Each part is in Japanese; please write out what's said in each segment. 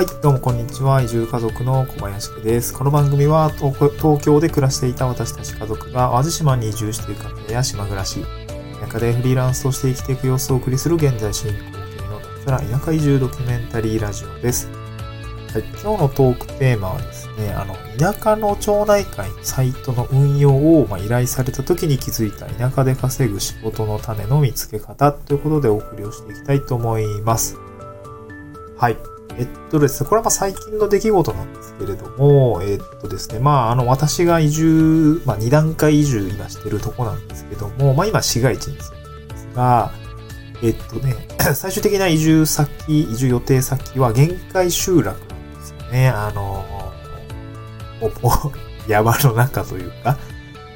はい、どうもこんにちは。移住家族の小林家です。この番組は東京で暮らしていた私たち家族が淡路島に移住していく家庭や島暮らし、田舎でフリーランスとして生きていく様子をお送りする現在進行形の脱サラ田舎移住ドキュメンタリーラジオです。はい、今日のトークテーマはですね、あの、田舎の町内会のサイトの運用を、ま、依頼された時に気づいた田舎で稼ぐ仕事の種の見つけ方ということでお送りをしていきたいと思います。はい。えっとですね、これはま最近の出来事なんですけれども、えっとですね、まああの私が移住、まあ2段階移住今してるとこなんですけども、まあ今市街地に住んでるんですが、えっとね、最終的な移住先、移住予定先は限界集落なんですよね。あの、もう、山の中というか、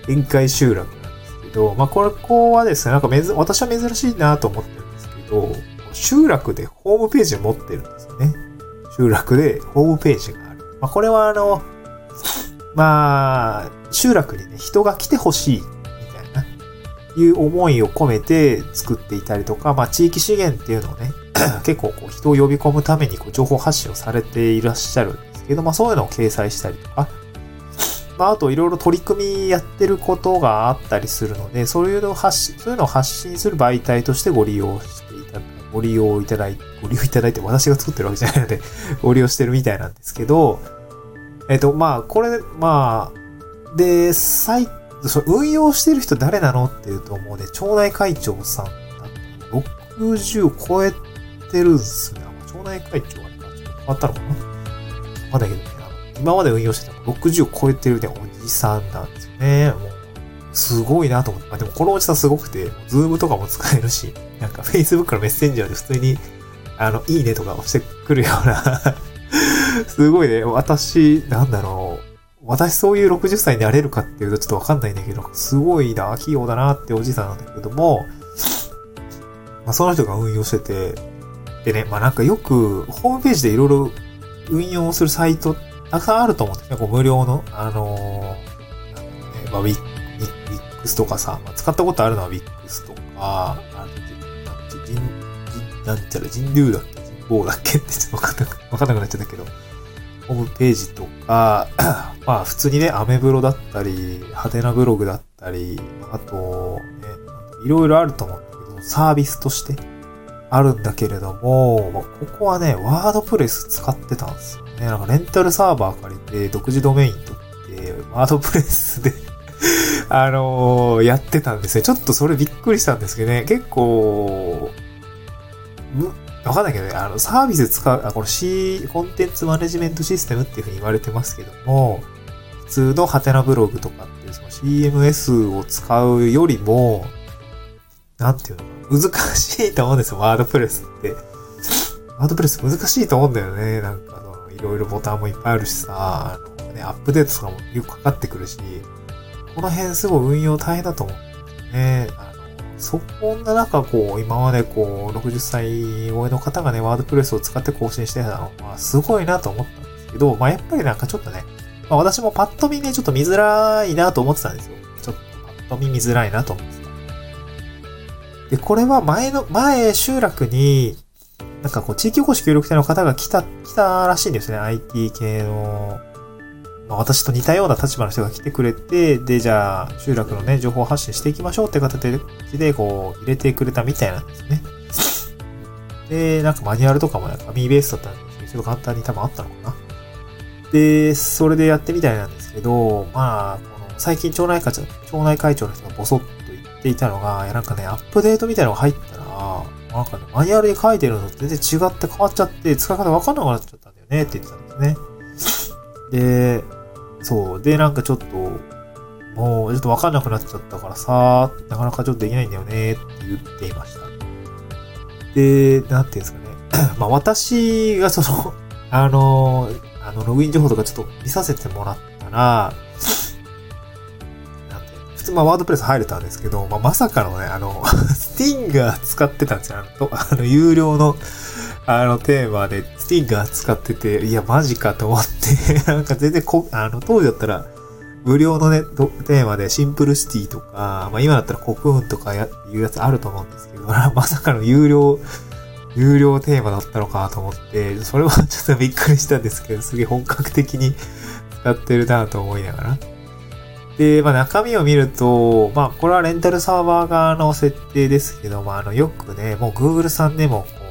限界集落なんですけど、まあこ、ここはですね、なんかめず、私は珍しいなと思ってるんですけど、集落でホームページ持ってるんですよね。集落でホームページがある。まあ、これはあの、まあ、集落にね、人が来てほしい、みたいな、いう思いを込めて作っていたりとか、まあ、地域資源っていうのをね、結構こう人を呼び込むためにこう情報発信をされていらっしゃるんですけど、まあ、そういうのを掲載したりとか、まあ、あといろいろ取り組みやってることがあったりするので、そういうのを発信、そういうのを発信する媒体としてご利用していただご利用いただいて、ご利用いただいて、私が作ってるわけじゃないので、ご利用してるみたいなんですけど、えっと、まあ、これ、まあ、で、最、そ運用してる人誰なのっていうと、もうね、町内会長さんだったの60超えてるんですね。町内会長はなんかちょっと変わったのかなわかんないけどね、今まで運用してたの60超えてるね、おじさんなんですよね。もう、すごいなと思って。まあ、でもこのおじさんすごくて、ズームとかも使えるし、なんか Facebook のメッセンジャーで普通に、あの、いいねとか押してくるような すごいね、私、なんだろう。私そういう60歳になれるかっていうとちょっとわかんないんだけど、すごいな、器用だなっておじさんなんだけども、まあ、その人が運用してて、でね、まあなんかよくホームページでいろいろ運用するサイトたくさんあると思うんですね。こう無料の、あのー、なんだろうね、まあ、ウとかさ、まあ、使ったことあるのはウィックスとか、あの、ジン、ジン、なんちゃら、ジンドゥだっけジンボーだっけってちょっとわかんなく、わかんなくなっちゃったけど、ホームページとか、まあ普通にね、アメブロだったり、ハテナブログだったり、あと、ね、いろいろあると思うんだけど、サービスとしてあるんだけれども、まあ、ここはね、ワードプレス使ってたんですよね。なんかレンタルサーバー借りて、独自ドメイン取って、ワードプレスであのー、やってたんですね。ちょっとそれびっくりしたんですけどね。結構、わかんないけどね、あの、サービス使う、あ、この C、コンテンツマネジメントシステムっていうふうに言われてますけども、普通のハテナブログとかっていうその CMS を使うよりも、なんていうのかな、難しいと思うんですよ、ワードプレスって。ワードプレス難しいと思うんだよね。なんか、いろいろボタンもいっぱいあるしさ、あのね、アップデートとかもよくかかってくるし、この辺すごい運用大変だと思うんですよね。あの、そこんな中、こう、今までこう、60歳超えの方がね、ワードプレスを使って更新してたのは、すごいなと思ったんですけど、まあ、やっぱりなんかちょっとね、まあ、私もパッと見ね、ちょっと見づらいなと思ってたんですよ。ちょっとパッと見見づらいなと思ってた。で、これは前の、前、集落に、なんかこう、地域おこし協力隊の方が来た、来たらしいんですね。IT 系の、まあ、私と似たような立場の人が来てくれて、で、じゃあ、集落のね、情報発信していきましょうって形で、こう、入れてくれたみたいなんですね。で、なんかマニュアルとかもね、紙ベースだったんですけど、ちょっと簡単に多分あったのかな。で、それでやってみたいなんですけど、まあ、この、最近町内会長、町内会長の人がボソッと言っていたのが、いや、なんかね、アップデートみたいなのが入ったら、なんかね、マニュアルに書いてるのと全然違って変わっちゃって、使い方わかんなくなっちゃったんだよねって言ってたんですね。で、そう。で、なんかちょっと、もうちょっとわかんなくなっちゃったからさ、なかなかちょっとできないんだよねって言っていました。で、なんていうんですかね。まあ私がその、あの、あの、ログイン情報とかちょっと見させてもらったら、なんて、普通まあワードプレス入れたんですけど、まあまさかのね、あの、スティンガー使ってたんですよ。あの、あの有料の、あの、テーマで、スティンガー使ってて、いや、マジかと思って、なんか全然こ、あの、当時だったら、無料のね、テーマでシンプルシティとか、まあ今だったらコクーンとかやいうやつあると思うんですけど、まさかの有料有料テーマだったのかと思って、それはちょっとびっくりしたんですけど、すげえ本格的に 使ってるなと思いながら。で、まあ中身を見ると、まあこれはレンタルサーバー側の設定ですけど、まああのよくね、もう Google さんでもこ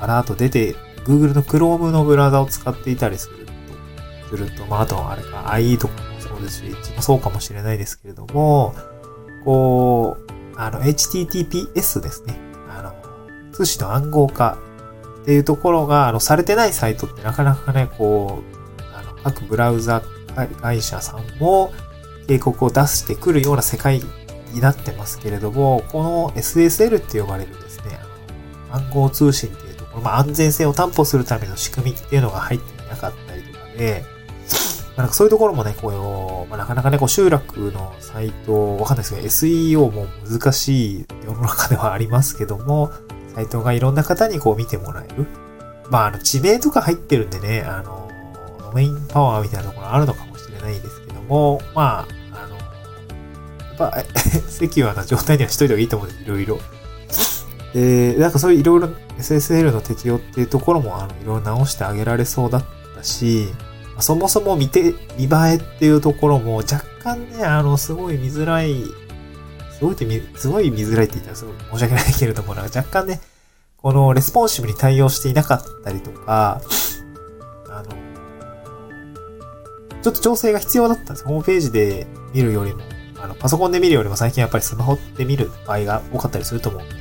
う、アラート出て、Google の Chrome のブラウザを使っていたりすると、すると、まああとあれか IE とかもそうですし、一もそうかもしれないですけれども、こう、あの HTTPS ですね。あの、通信の暗号化っていうところが、あの、されてないサイトってなかなかね、こう、あの、各ブラウザ会社さんも、警告を出してくるような世界になってますけれども、この SSL って呼ばれるですね、暗号通信っていう、まあ、安全性を担保するための仕組みっていうのが入っていなかったりとかで、まあ、なんかそういうところもね、こう、まあ、なかなかね、こう集落のサイト、わかんないですけど、SEO も難しい世の中ではありますけども、サイトがいろんな方にこう見てもらえる。まあ、あの、地名とか入ってるんでね、あの、ドメインパワーみたいなところあるのかもしれないですけども、まあ、あの、やっぱ、セキュアな状態にはしといた方がいいと思うんです、いろいろ。で、なんかそういういろいろ SSL の適用っていうところも、あの、いろいろ直してあげられそうだったし、そもそも見て、見栄えっていうところも若干ね、あの、すごい見づらい、すごいって見、すごい見づらいって言ったらすごい申し訳ないけれども、なんか若干ね、このレスポンシブに対応していなかったりとか、あの、ちょっと調整が必要だったんです。ホームページで見るよりも、あの、パソコンで見るよりも最近やっぱりスマホで見る場合が多かったりすると思うんで、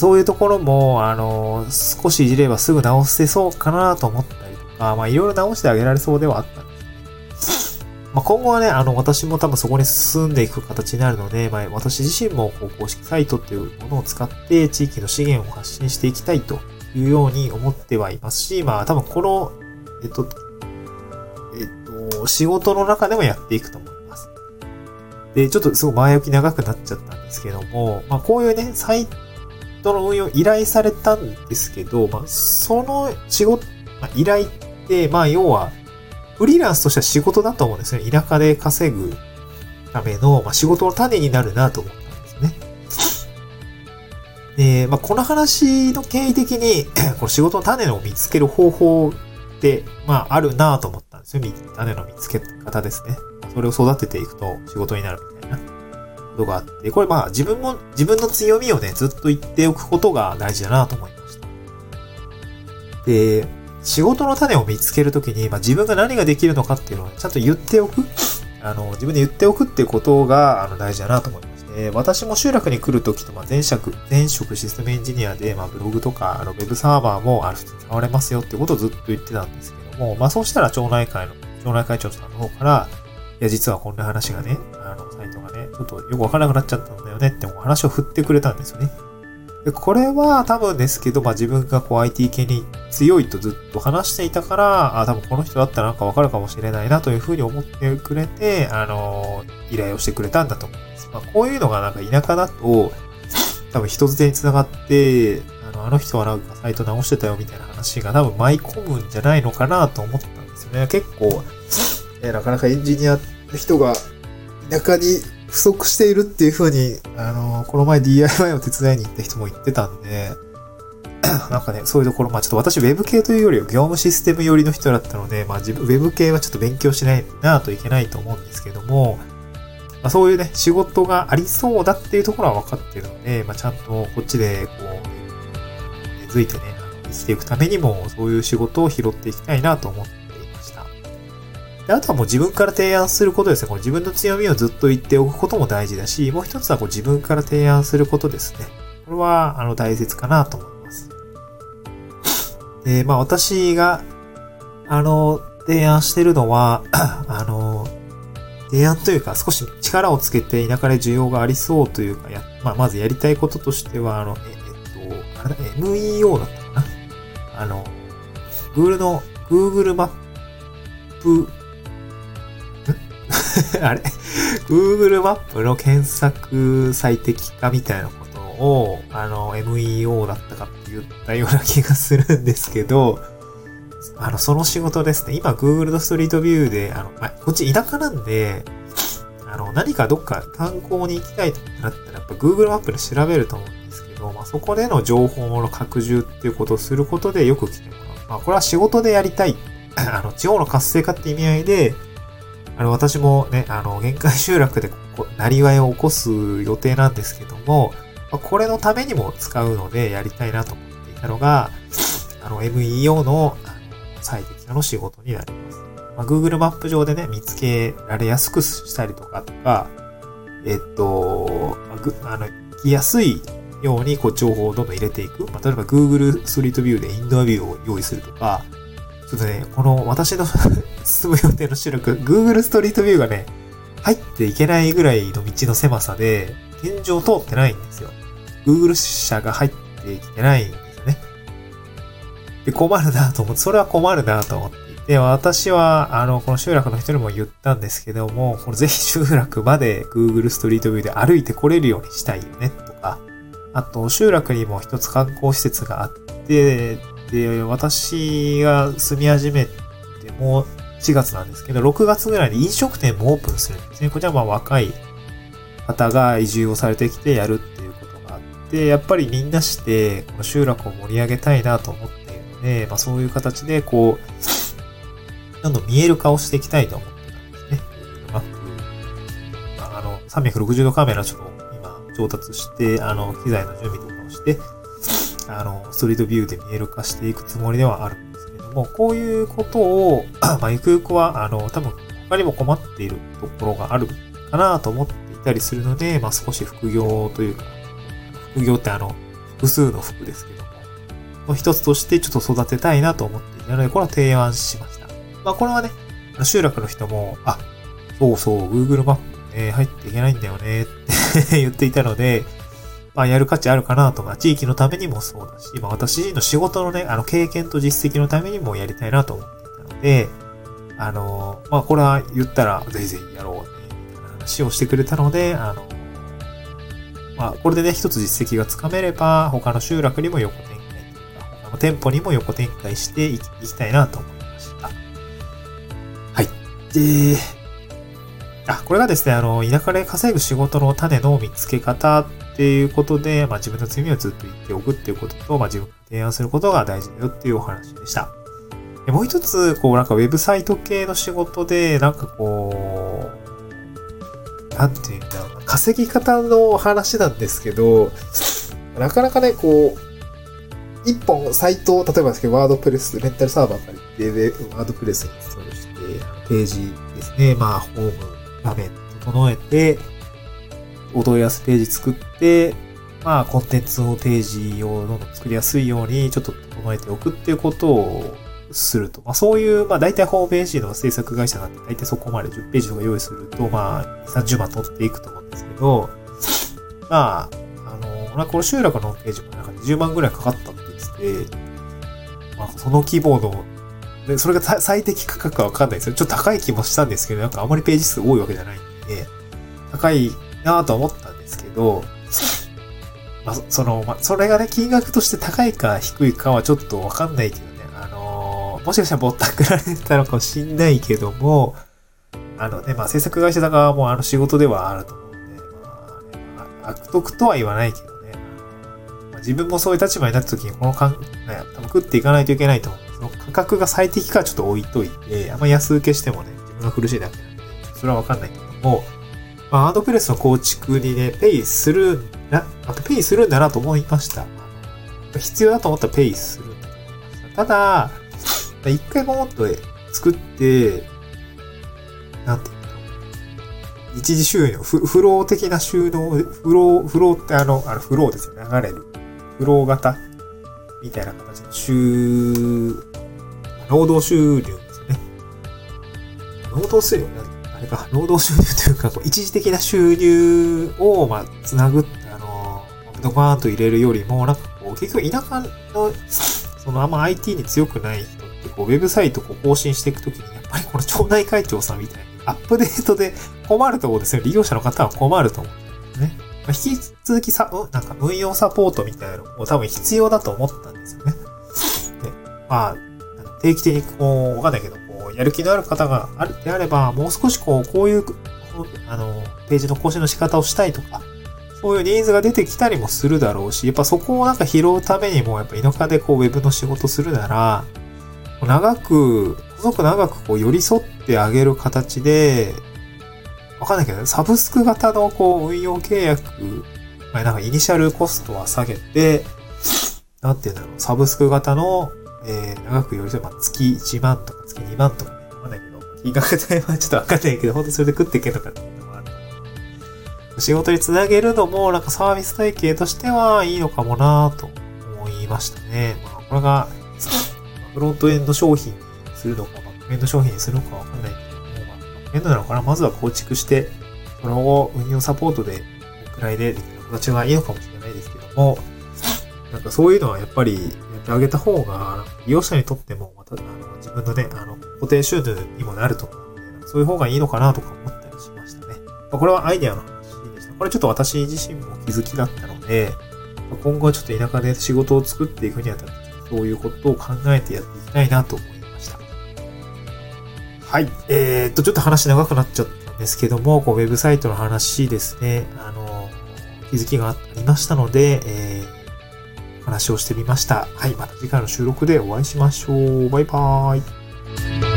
そういうところも、あの、少しいじればすぐ直せそうかなと思ったりとか、まあいろいろ直してあげられそうではあったんです。まあ今後はね、あの、私も多分そこに進んでいく形になるので、まあ私自身もこう公式サイトっていうものを使って地域の資源を発信していきたいというように思ってはいますし、まあ多分この、えっと、えっと、仕事の中でもやっていくと思う。で、ちょっとすごい前置き長くなっちゃったんですけども、まあこういうね、サイトの運用依頼されたんですけど、まあその仕事、まあ、依頼って、まあ要は、フリーランスとしては仕事だと思うんですね。田舎で稼ぐための、まあ、仕事の種になるなと思ったんですね。で、まあ、この話の経緯的に この仕事の種を見つける方法って、まあ、あるなと思ったんですよ。種の見つけ方ですね。それを育てていくと仕事になるみたいなことがあって、これまあ自分も、自分の強みをね、ずっと言っておくことが大事だなと思いました。で、仕事の種を見つけるときに、まあ、自分が何ができるのかっていうのをちゃんと言っておく。あの、自分で言っておくっていうことが、あの、大事だなと思いまして、私も集落に来るときと、まあ、前職、前職システムエンジニアで、まあ、ブログとか、あの、ウェブサーバーも、あの、普通に触れますよってことをずっと言ってたんですけども、まあ、そうしたら町内会の、町内会長さんの方から、いや、実はこんな話がね、あの、サイトがね、ちょっとよくわからなくなっちゃったんだよねってお話を振ってくれたんですよね。で、これは多分ですけど、まあ自分がこう IT 系に強いとずっと話していたから、あ、多分この人だったらなんかわかるかもしれないなというふうに思ってくれて、あの、依頼をしてくれたんだと思うんです。まあこういうのがなんか田舎だと、多分人づてに繋がって、あの、あの人はなんかサイト直してたよみたいな話が多分舞い込むんじゃないのかなと思ったんですよね。結構、えなかなかエンジニアの人が田舎に不足しているっていう風に、あの、この前 DIY を手伝いに行った人も言ってたんで、なんかね、そういうところ、まあちょっと私 Web 系というよりは業務システム寄りの人だったので、まあ自分 Web 系はちょっと勉強しないなといけないと思うんですけども、まあそういうね、仕事がありそうだっていうところは分かってるので、まあちゃんとこっちでこう、根付いてね、生きていくためにもそういう仕事を拾っていきたいなと思ってであとはもう自分から提案することですね。この自分の強みをずっと言っておくことも大事だし、もう一つはこう自分から提案することですね。これは、あの、大切かなと思います。で、まあ私が、あの、提案してるのは、あの、提案というか少し力をつけて田舎で需要がありそうというか、や、まあ、まずやりたいこととしては、あの、え、っと、あれ、MEO だったかなあの、Google の Google マップ あれ ?Google マップの検索最適化みたいなことを、あの、MEO だったかって言ったような気がするんですけど、あの、その仕事ですね。今 Google のストリートビューで、あの、まこっち田舎なんで、あの、何かどっか観光に行きたいってなったら、やっぱ Google マップで調べると思うんですけど、まあ、そこでの情報の拡充っていうことをすることでよく来てもらう。まあ、これは仕事でやりたい。あの、地方の活性化って意味合いで、あの、私もね、あの、限界集落でここ、なりわいを起こす予定なんですけども、まあ、これのためにも使うのでやりたいなと思っていたのが、あの、MEO のあの最適化の仕事になります。まあ、Google マップ上でね、見つけられやすくしたりとかとか、えっと、あ、あの、きやすいようにこう情報をどんどん入れていく。まあ、例えば Google ストリートビューでインドアビューを用意するとか、ちょっとね、この私の住む予定の集落、Google ストリートビューがね、入っていけないぐらいの道の狭さで、現状通ってないんですよ。Google 社が入ってきてないんですよね。で、困るなと思って、それは困るなと思っていて、私は、あの、この集落の人にも言ったんですけども、このぜひ集落まで Google ストリートビューで歩いて来れるようにしたいよね、とか、あと、集落にも一つ観光施設があって、で、私が住み始めても4月なんですけど、6月ぐらいに飲食店もオープンするんですね。こちらはまあ若い方が移住をされてきてやるっていうことがあって、やっぱりみんなして、この集落を盛り上げたいなと思っているので、まあそういう形でこう、どんどん見える化をしていきたいと思ってたんですね。まあ、あの、360度カメラちょっと今上達して、あの、機材の準備とかをして、あの、ストリートビューで見える化していくつもりではあるんも、こういうことを、まあ、ゆくゆくは、あの、多分他にも困っているところがあるかなと思っていたりするので、まあ、少し副業というか、副業ってあの、複数の服ですけども、の一つとしてちょっと育てたいなと思っていたので、これは提案しました。まあ、これはね、集落の人も、あ、そうそう、Google マップね、入っていけないんだよねって 言っていたので、まあ、やる価値あるかなとか、地域のためにもそうだし、まあ、私自身の仕事のね、あの、経験と実績のためにもやりたいなと思っていたので、あの、まあ、これは言ったら、ぜひぜひやろうね、みたいな話をしてくれたので、あの、まあ、これでね、一つ実績がつかめれば、他の集落にも横展開というか、他の店舗にも横展開していきいきたいなと思いました。はい。で、あ、これがですね、あの、田舎で稼ぐ仕事の種の見つけ方っていうことで、まあ自分の強みをずっと言っておくっていうことと、まあ自分が提案することが大事だよっていうお話でした。でもう一つ、こうなんかウェブサイト系の仕事で、なんかこう、なんていうんだろうな、稼ぎ方の話なんですけど、なかなかね、こう、一本サイトを、例えばですけど、ワードプレス、レンタルサーバー借りて、ワードプレスにインストールして、ページですね、まあ、ホーム、画面整えて、お問い合わせページ作って、まあ、コンテンツのページをどんどん作りやすいように、ちょっと整えておくっていうことをすると。まあ、そういう、まあ、大体ホームページの制作会社なんて、大体そこまで10ページとか用意すると、まあ、30万取っていくと思うんですけど、まあ、あの、まあ、この集落のページもなんか20万ぐらいかかったって言って、まあ、その規模の、で、それが最適価格かわかんないですよ。ちょっと高い気もしたんですけど、なんかあまりページ数多いわけじゃないんで、高いなと思ったんですけど、まあ、その、まあ、それがね、金額として高いか低いかはちょっとわかんないけどね、あのー、もしかしたらぼったくられたのかもしんないけども、あのね、まあ、制作会社側もあの仕事ではあると思うんで、まあ、ね、まあ、悪徳とは言わないけどね、まあ、自分もそういう立場になった時にこのかん、ね、多分食っていかないといけないと思うんで、その価格が最適かちょっと置いといて、あんま安請けしてもね、自分が苦しいだけなんで、それはわかんないけども、まあ、ワードプレスの構築にね、ペイするな、あとペイするんだなと思いました。必要だと思ったらペイするんだと思いました。ただ、一回もっと作って、なんていうの一時収納、フフロー的な収納、フロー、フローってあの、あのフローですよ、流れる。フロー型みたいな形の収、労働収入ですね。労働収入あれか、労働収入というか、こう一時的な収入を、まあ、つなぐ、あの、ドバーンと入れるよりも、なんかこう、結局田舎の、そのあんま IT に強くない人って、こう、ウェブサイトを更新していくときに、やっぱりこの町内会長さんみたいに、アップデートで困るところですね、利用者の方は困ると思うんですね。まあ、引き続きさ、なんか運用サポートみたいなのも多分必要だと思ったんですよね。で、まあ、定期的にこう、わかんないけど、やる気のある方があるであれば、もう少しこう、こういう、あの、ページの更新の仕方をしたいとか、そういうニーズが出てきたりもするだろうし、やっぱそこをなんか拾うためにも、やっぱ田舎でこうウェブの仕事するなら、長く、細く長くこう寄り添ってあげる形で、わかんないけど、サブスク型のこう運用契約、まあ、なんかイニシャルコストは下げて、なんていうんだろう、サブスク型の、えー、長く寄り添う、まあ、月1万とか月2万とか、わかんないけど、金額帯はちょっとわかんないけど、本当それで食っていけるのかっていうのもある仕事につなげるのも、なんかサービス体系としてはいいのかもなと思いましたね。まあ、これが、フロントエンド商品にするのか、バックエンド商品にするのかわかんないけども、まあ、バックエンドなのかなまずは構築して、その後、運用サポートで、くらいでできる形がいいのかもしれないですけども、なんかそういうのはやっぱりってあげた方が、利用者にとっても、また、あの、自分のね、あの、固定収入にもなると思うので、そういう方がいいのかなとか思ったりしましたね。まあ、これはアイデアの話でした。これちょっと私自身も気づきだったので、まあ今後はちょっと田舎で仕事を作っていくにあたって、そういうことを考えてやっていきたいなと思いました。はい。えー、っと、ちょっと話長くなっちゃったんですけども、こうウェブサイトの話ですね。あの、気づきがありましたので、えー、話をしてみました。はい。また次回の収録でお会いしましょう。バイバーイ。